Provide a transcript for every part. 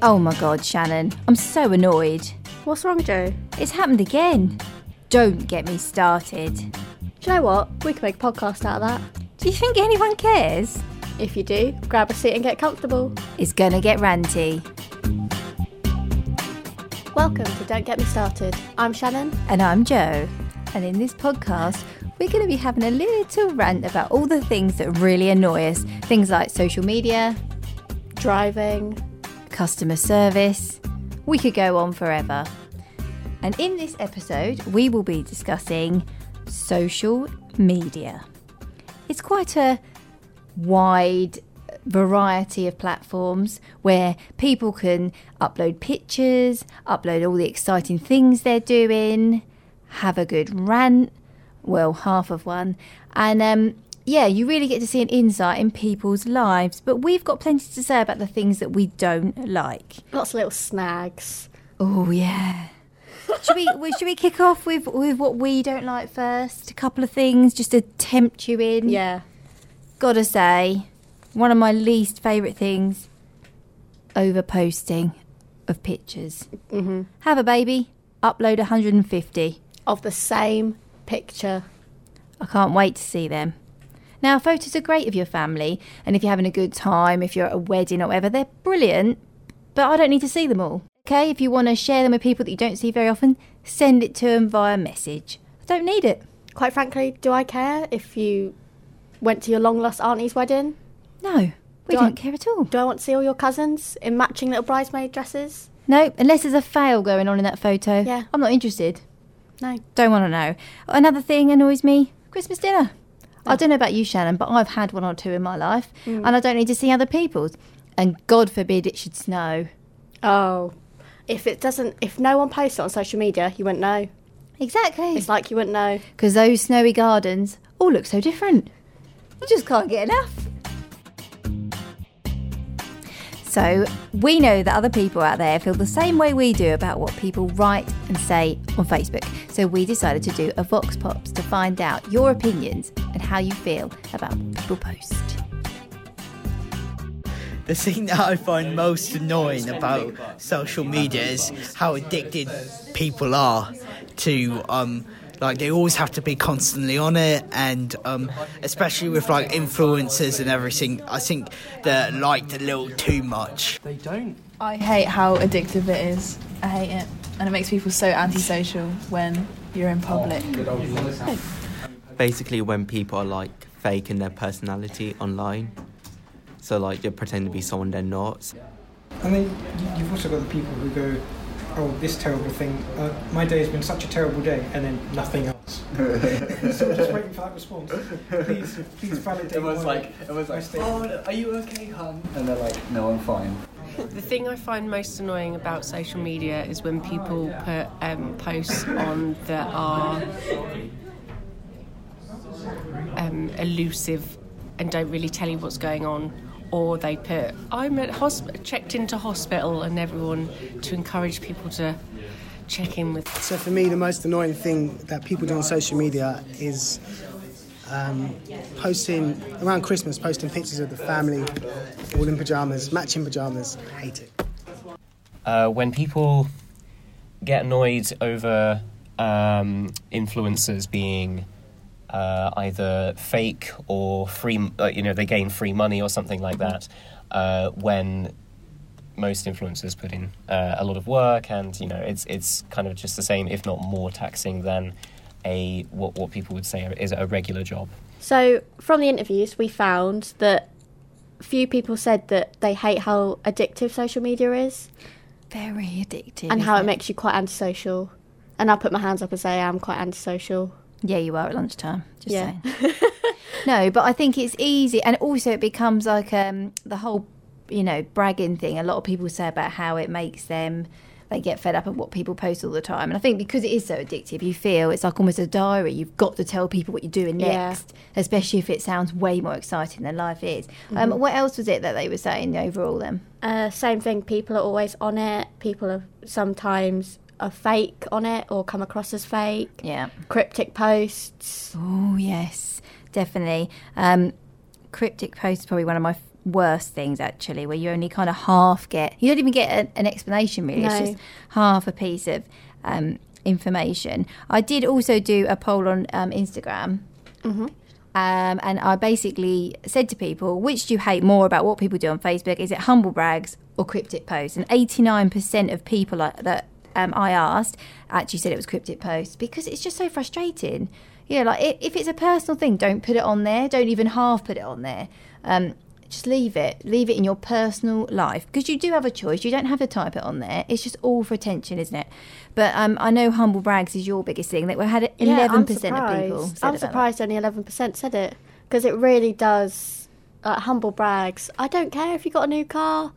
Oh my god, Shannon. I'm so annoyed. What's wrong, Joe? It's happened again. Don't get me started. Do you know what? We can make a podcast out of that. Do you think anyone cares? If you do, grab a seat and get comfortable. It's gonna get ranty. Welcome to Don't Get Me Started. I'm Shannon. And I'm Joe. And in this podcast, we're going to be having a little rant about all the things that really annoy us. Things like social media, Driving. Customer service. We could go on forever. And in this episode, we will be discussing social media. It's quite a wide variety of platforms where people can upload pictures, upload all the exciting things they're doing, have a good rant, well, half of one, and um, yeah, you really get to see an insight in people's lives. But we've got plenty to say about the things that we don't like. Lots of little snags. Oh yeah. should we should we kick off with with what we don't like first? A couple of things just to tempt you in. Yeah. Gotta say, one of my least favourite things: over posting of pictures. hmm Have a baby, upload 150. Of the same picture. I can't wait to see them. Now, photos are great of your family, and if you're having a good time, if you're at a wedding or whatever, they're brilliant. But I don't need to see them all. Okay, if you want to share them with people that you don't see very often, send it to them via message. I don't need it. Quite frankly, do I care if you went to your long lost auntie's wedding? No, we do don't care at all. Do I want to see all your cousins in matching little bridesmaid dresses? No, unless there's a fail going on in that photo. Yeah. I'm not interested. No. Don't want to know. Another thing annoys me Christmas dinner. I don't know about you, Shannon, but I've had one or two in my life, Mm. and I don't need to see other people's. And God forbid it should snow. Oh. If it doesn't, if no one posts it on social media, you wouldn't know. Exactly. It's like you wouldn't know. Because those snowy gardens all look so different. You just can't get enough. So, we know that other people out there feel the same way we do about what people write and say on Facebook. So, we decided to do a Vox Pops to find out your opinions and how you feel about people post. The thing that I find most annoying about social media is how addicted people are to um like they always have to be constantly on it and um especially with like influencers and everything I think they're liked a little too much. They don't. I hate how addictive it is. I hate it. And it makes people so antisocial when you're in public. Basically, when people are like faking their personality online, so like you're pretending to be someone they're not. And then you- you've also got the people who go, "Oh, this terrible thing. Uh, my day has been such a terrible day," and then nothing else. so we're just waiting for that response. Please, please validate. Everyone's my- like, everyone's my like, oh, are you okay, hun? And they're like, no, I'm fine. The thing I find most annoying about social media is when people put um, posts on that are um, elusive and don't really tell you what's going on, or they put I'm at hosp- checked into hospital and everyone to encourage people to check in with. So for me, the most annoying thing that people do on social media is um, posting around Christmas, posting pictures of the family all in pajamas, matching pajamas. I hate it. uh, when people get annoyed over um, influencers being uh, either fake or free, uh, you know, they gain free money or something like that, uh, when most influencers put in uh, a lot of work and you know it's it's kind of just the same, if not more taxing than a what what people would say is a regular job. So, from the interviews, we found that few people said that they hate how addictive social media is Very addictive. and how isn't it makes you quite antisocial. And I'll put my hands up and say I'm quite antisocial. Yeah, you are at lunchtime. Just Yeah. saying. no, but I think it's easy, and also it becomes like um, the whole, you know, bragging thing. A lot of people say about how it makes them. They get fed up of what people post all the time, and I think because it is so addictive, you feel it's like almost a diary. You've got to tell people what you're doing Yeah. next, especially if it sounds way more exciting than life is. Um, Mhm. what else was it that they were saying overall? Then Uh, same thing. People are always on it. People are sometimes are fake on it or come across as fake. Yeah. Cryptic posts. Oh yes, definitely. Um, cryptic posts is probably one of my f- worst things actually, where you only kind of half get. You don't even get an, an explanation really. No. It's just half a piece of um, information. I did also do a poll on um, Instagram. Um, and I basically said to people, which do you hate more about what people do on Facebook? Is it humble brags or cryptic posts? And 89% of people that um, I asked actually said it was cryptic posts because it's just so frustrating. You know, like if it's a personal thing, don't put it on there. Don't even half put it on there. Um, just leave it. Leave it in your personal life because you do have a choice. You don't have to type it on there. It's just all for attention, isn't it? But um, I know humble brags is your biggest thing. That we had Yeah, eleven percent of people. I'm surprised only 11% said it because it really does. Like humble brags. I don't care if you got a new car.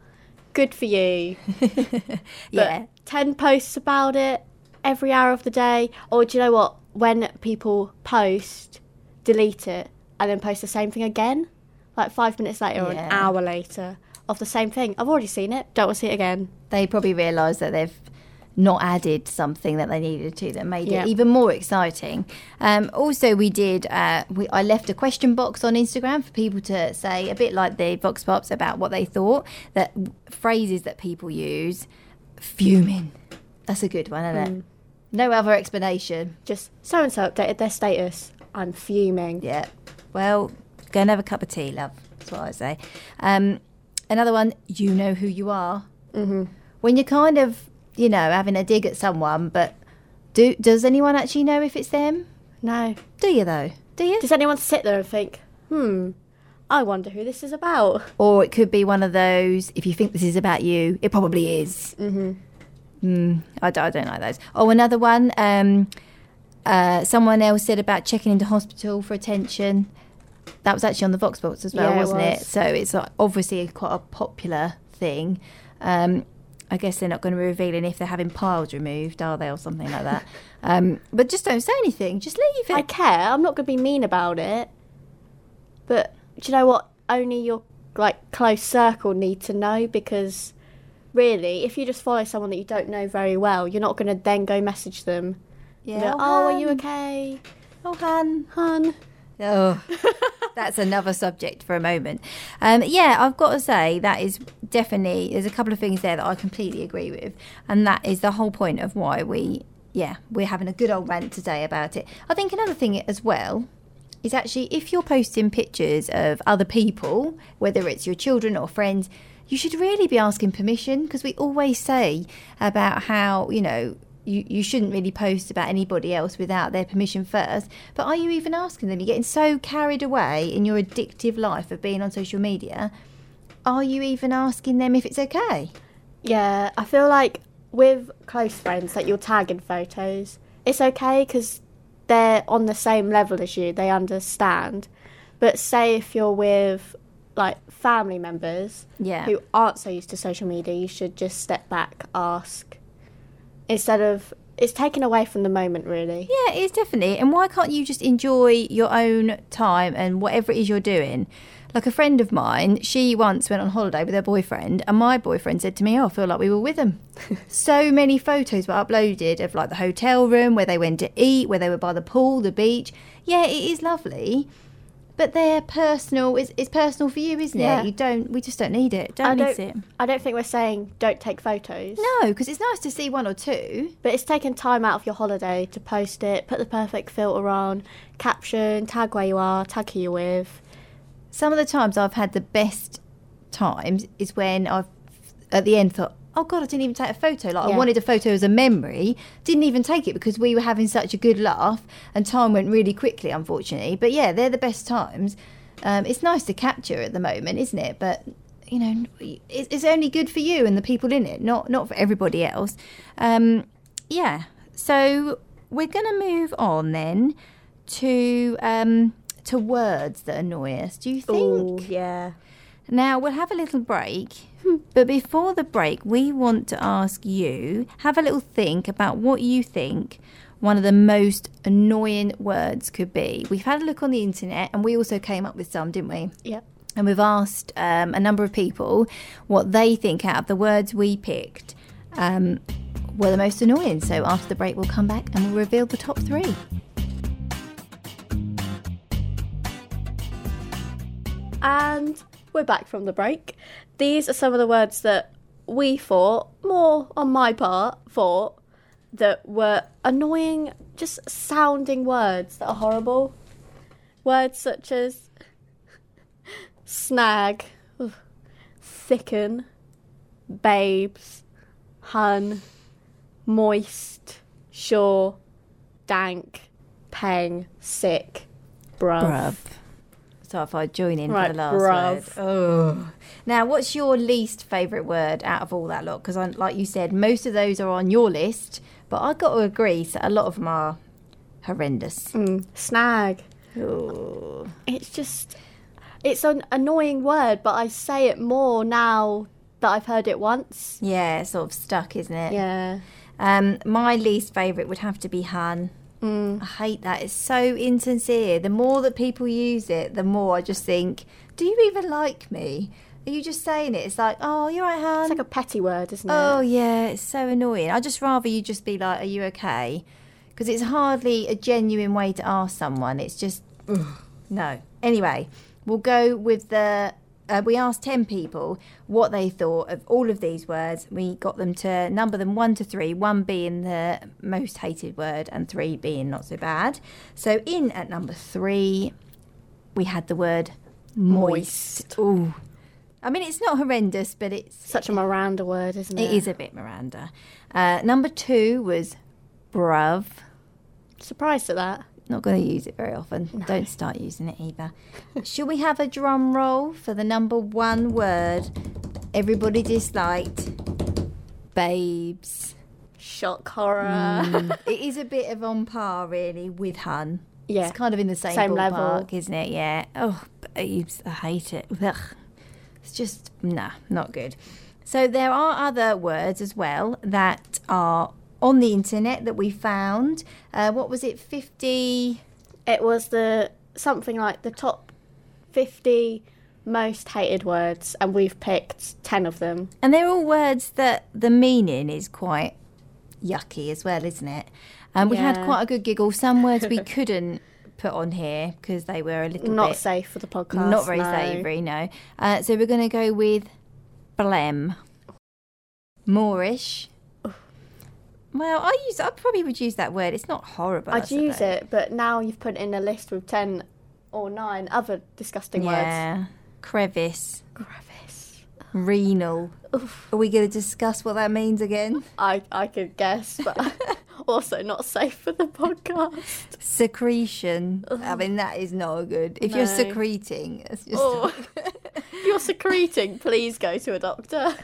Good for you. Yeah. 10 posts about it every hour of the day. Or do you know what? When people post, delete it and then post the same thing again, like five minutes later or Yeah. an hour later of the same thing. I've already seen it. Don't want to see it again. they probably realise that they've not added something that they needed to that made it even more exciting. Um, also, we did. Uh, we, I left a question box on Instagram for people to say a bit like the Vox Pops about what they thought that phrases that people use. Fuming. That's a good one, isn't it? No other explanation. Just so and so updated their status. I'm fuming. Yeah. Well, go and have a cup of tea, love. That's what I say. Um, another one, you know who you are. Mm-hmm. When you're kind of, you know, having a dig at someone, but do does anyone actually know if it's them? No. Do you though? Do you? Does anyone sit there and think, hmm, I wonder who this is about? Or it could be one of those. If you think this is about you, it probably is. Mm-hmm. Mm, I, I don't like those. Oh, another one. Um, uh, someone else said about checking into hospital for attention. That was actually on the Vox Box as well, Yeah, wasn't it? was. So it's like obviously quite a popular thing. Um, I guess they're not going to be revealing if they're having piles removed, are they, or something like that. um, but just don't say anything. Just leave it. I care. I'm not going to be mean about it. But do you know what? Only your like close circle need to know because really, if you just follow someone that you don't know very well, you're not going to then go message them. yeah. like, oh, oh, are you okay, Oh, hun. hun? Oh, that's another subject for a moment. Um, yeah, I've got to say that is definitely there's a couple of things there that I completely agree with, and that is the whole point of why we, yeah, we're having a good old rant today about it. I think another thing as well is actually if you're posting pictures of other people, whether it's your children or friends, you should really be asking permission because we always say about how you know you, you shouldn't really post about anybody else without their permission first. But are you even asking them? You're getting so carried away in your addictive life of being on social media. Are you even asking them if it's okay? Yeah, I feel like with close friends that you're tagging photos, it's okay because they're on the same level as you, they understand. But say if you're with like family members Yeah. who aren't so used to social media, you should just step back, ask instead of it's taken away from the moment really. Yeah, it's definitely. And why can't you just enjoy your own time and whatever it is you're doing? Like a friend of mine, she once went on holiday with her boyfriend, and my boyfriend said to me, oh, I feel like we were with them. so many photos were uploaded of like the hotel room, where they went to eat, where they were by the pool, the beach. Yeah, it is lovely. But they're personal. It's, it's personal for you, isn't Yeah. it? You don't. We just don't need it. Don't need don't, it. I don't think we're saying don't take photos. No, because it's nice to see one or two. But it's taking time out of your holiday to post it, put the perfect filter on, caption, tag where you are, tag who you're with. Some of the times I've had the best times is when I've at the end thought, oh god, I didn't even take a photo. Like I wanted a photo as a memory, didn't even take it because we were having such a good laugh and time went really quickly, unfortunately. But yeah, they're the best times. Um, it's nice to capture at the moment, isn't it? But you know, it's, it's only good for you and the people in it, not not for everybody else. Um, yeah. So we're gonna move on then to um, to words that annoy us. Do you think? Oh, yeah. Now we'll have a little break, but before the break, we want to ask you have a little think about what you think one of the most annoying words could be. We've had a look on the internet, and we also came up with some, didn't we? Yep. And we've asked um, a number of people what they think out of the words we picked um, were the most annoying. So after the break, we'll come back and we'll reveal the top three. And we're back from the break. These are some of the words that we thought, more on my part, thought that were annoying, just sounding words that are horrible. Words such as snag, ugh, thicken, babes, hun, moist, sure, dank, peng, sick, bruv. Bruv. So if I join in Right, for the last bruv. word. Oh. Now, what's your least favourite word out of all that lot? Because, like you said, most of those are on your list, but i got to agree, so a lot of them are horrendous. Mm, snag. Oh. It's just, it's an annoying word, but I say it more now that I've heard it once. Yeah, it's sort of stuck, isn't it? Yeah. Um, my least favourite would have to be hun. Mm. I hate that. It's so insincere. The more that people use it, the more I just think, do you even like me? Are you just saying it? It's like, oh, you're right, hun. It's like a petty word, isn't it? Oh yeah, it's so annoying. I just rather you just be like, "Are you okay?" Because it's hardly a genuine way to ask someone. It's just ugh, no. Anyway, we'll go with the. Uh, we asked ten people what they thought of all of these words. We got them to number them one to three, one being the most hated word and three being not so bad. So in at number three, we had the word moist. Ooh. I mean, it's not horrendous, but it's Such a Miranda word, isn't it? it is a bit Miranda. Uh, number two was bruv. Surprised at that. Not going to use it very often. Don't start using it either. Should we have a drum roll for the number one word everybody disliked? Babes. Shock horror. Mm, it is a bit of on par, really, with Hun. Yeah. It's kind of in the same, Same ballpark, level. isn't it? Yeah. Oh, babes. I hate it. Ugh. It's just, nah, not good. So there are other words as well that are on the internet that we found. Uh, what was it? 50. It was the something like the top 50 most hated words, and we've picked 10 of them. And they're all words that the meaning is quite yucky as well, isn't it? And we had quite a good giggle. Some words we couldn't put on here because they were a little Not safe for the podcast. not very no. savoury, no. Uh, so we're going to go with blem, Moreish. Well, I use. I probably would use that word. It's not horrible. I'd use it, but now you've put in a list with 10 or 9 other disgusting words. Yeah, crevice, Crevice. renal. Are we going to discuss what that means again? I, I could guess, but also not safe for the podcast. Secretion. I mean, that is not good. If you're secreting, it's just Oh. if you're secreting, please go to a doctor.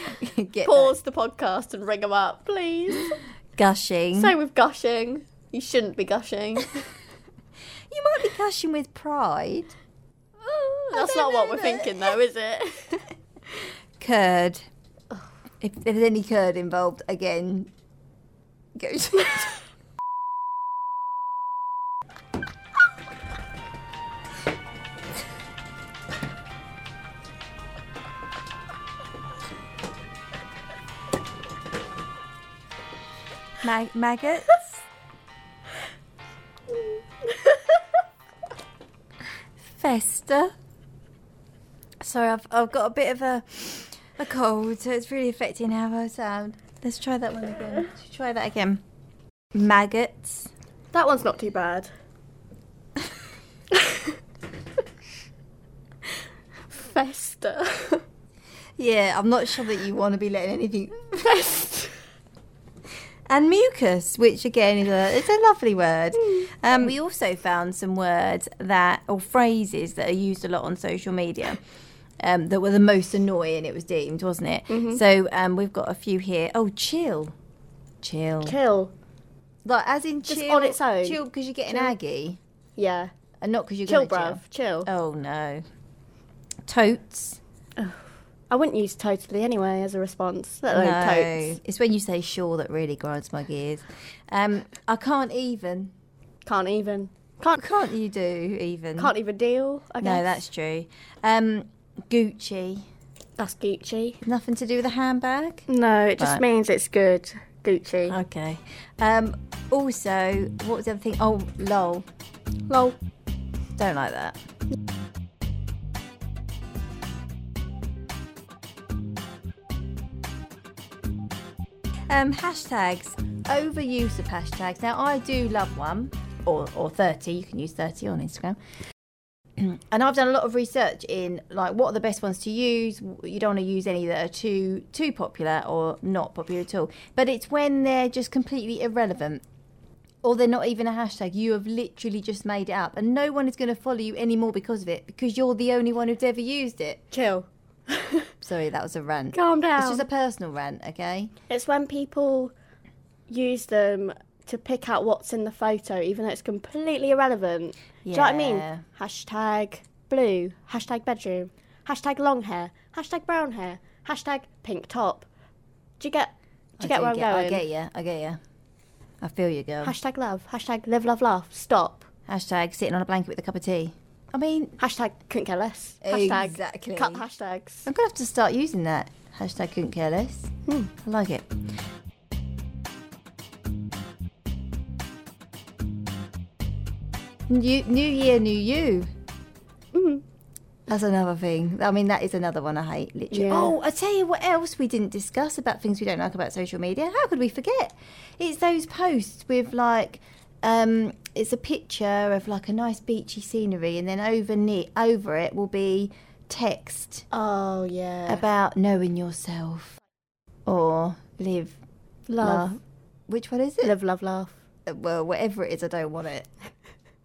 get Pause the podcast and ring them up, please. that gushing. Same with gushing. You shouldn't be gushing. you might be gushing with pride. Oh, that's not what we're thinking, though, is it? Curd. If, if there's any curd involved, again, go to. Mag- maggots. Festa. Sorry, I've, I've got a bit of a a cold, so it's really affecting how I sound. Let's try that one again. Let's try that again. Maggots. That one's not too bad. Festa. Yeah, I'm not sure that you want to be letting anything fest. And mucus, which again is a it's a lovely word. Um, we also found some words that or phrases that are used a lot on social media. Um, that were the most annoying. It was deemed, wasn't it? So um, we've got a few here. Oh, chill, chill, Chill. like as in Just chill on its own. Chill because you're getting Chill. aggy, Yeah. and not because you're Chill, bruv. Chill. Oh no, totes. I wouldn't use totally anyway as a response. Let alone No, it's when you say sure that really grinds my gears. Um, I can't even. Can't even. Can't Can't you do even? can't even deal. I guess. No, that's true. Um, Gucci. that's Gucci. Nothing to do with a handbag. No, it just Right. means it's good. Gucci. Okay. Um, also, what was the other thing? Oh, lol. Lol. Don't like that. Um, hashtags, overuse of hashtags. Now, I do love one, or, or 30, you can use 30 on Instagram. and I've done a lot of research in like what are the best ones to use. You don't want to use any that are too too popular or not popular at all. But it's when they're just completely irrelevant or they're not even a hashtag. You have literally just made it up, and no one is going to follow you anymore because of it because you're the only one who's ever used it. Chill. Sorry, that was a rant. Calm down. It's just a personal rant, okay? It's when people use them to pick out what's in the photo, even though it's completely irrelevant. Do you know what I mean? Hashtag blue, hashtag bedroom, hashtag long hair, hashtag brown hair, hashtag pink top. Do you get? Do you get I where do I'm going? I get you. I get you. I feel you, girl. Hashtag love, hashtag live, love, laugh. Stop. Hashtag sitting on a blanket with a cup of tea. I mean, Hashtag couldn't care less. Hashtag Exactly. cut hashtags. I'm gonna have to start using that. Hashtag couldn't care less. Hmm. I like it. New, new year, new you. Mm. That's another thing. I mean, that is another one I hate. Literally. Yeah. Oh, I tell you what else we didn't discuss about things we don't like about social media. How could we forget? It's those posts with like, um, it's a picture of like a nice beachy scenery, and then over ne- over it will be text Oh yeah. about knowing yourself or live love. Which one is it? Live, love, laugh. Uh, Well, whatever it is, I don't want it.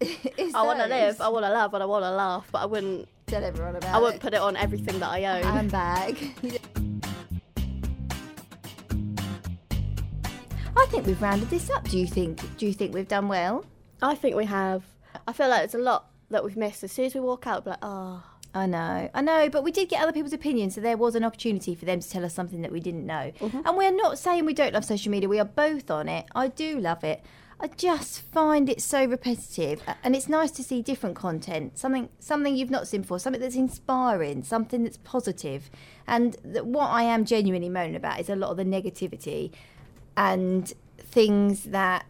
I want to live. I want to love, and I want to laugh, but I wouldn't. Tell everyone about I wouldn't it. put it on everything that I own. handbag. I think we've rounded this up. Do you think? Do you think we've done well? I think we have. I feel like there's a lot that we've missed. As soon as we walk out, we're like, oh, I know, I know, but we did get other people's opinions, so there was an opportunity for them to tell us something that we didn't know. Mm-hmm. And we're not saying we don't love social media; we are both on it. I do love it. I just find it so repetitive, and it's nice to see different content, something something you've not seen before, something that's inspiring, something that's positive. And that what I am genuinely moaning about is a lot of the negativity and things that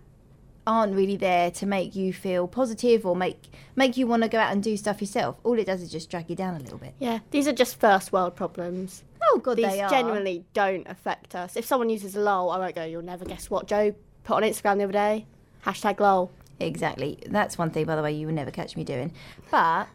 aren't really there to make you feel positive or make make you want to go out and do stuff yourself. All it does is just drag you down a little bit. yeah, these are just first world problems. Oh god, These they are. genuinely don't affect us. If someone uses lol, I won't go. You'll never guess what Joe put on Instagram the other day. Hashtag lol. Exactly. That's one thing, by the way, you will never catch me doing. But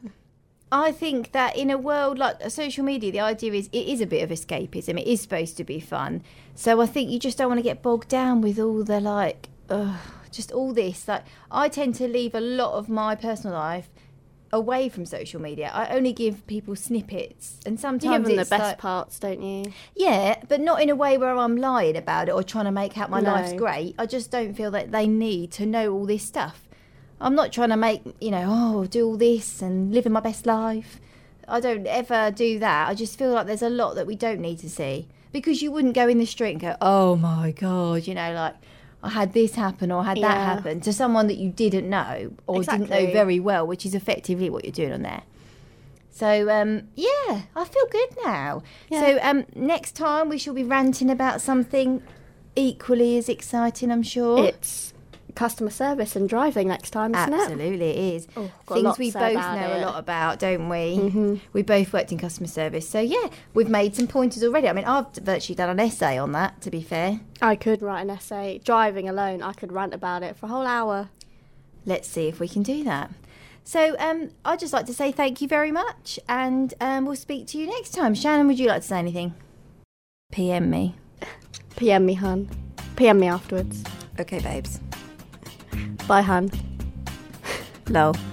I think that in a world like uh, social media, the idea is it is a bit of escapism. It is supposed to be fun. So I think you just don't want to get bogged down with all the like, ugh, just all this. Like I tend to leave a lot of my personal life away from social media. I only give people snippets, and sometimes You give them the best like- parts, don't you? yeah, but not in a way where I'm lying about it or trying to make out my No. life's great. I just don't feel that they need to know all this stuff. I'm not trying to make, you know, oh, do all this and living my best life. I don't ever do that. I just feel like there's a lot that we don't need to see because you wouldn't go in the street and go, oh my God, you know, like I had this happen or I had that happen to someone that you didn't know or didn't know very well, which is effectively what you're doing on there. So um, yeah, I feel good now. So um, next time we shall be ranting about something equally as exciting, I'm sure. It's customer service and driving next time, isn't it? Absolutely, it is. Oh, got a lot Things we both about know a lot about, don't we? Mhm. We both worked in customer service, so yeah, we've made some pointers already. I mean, I've virtually done an essay on that. To be fair, I could write an essay. Driving alone, I could rant about it for a whole hour. let's see if we can do that. So um, I'd just like to say thank you very much, and um, we'll speak to you next time. Shannon, would you like to say anything? PM me. PM me, hun. PM me afterwards. Okay, babes. Bye, hun. Lol.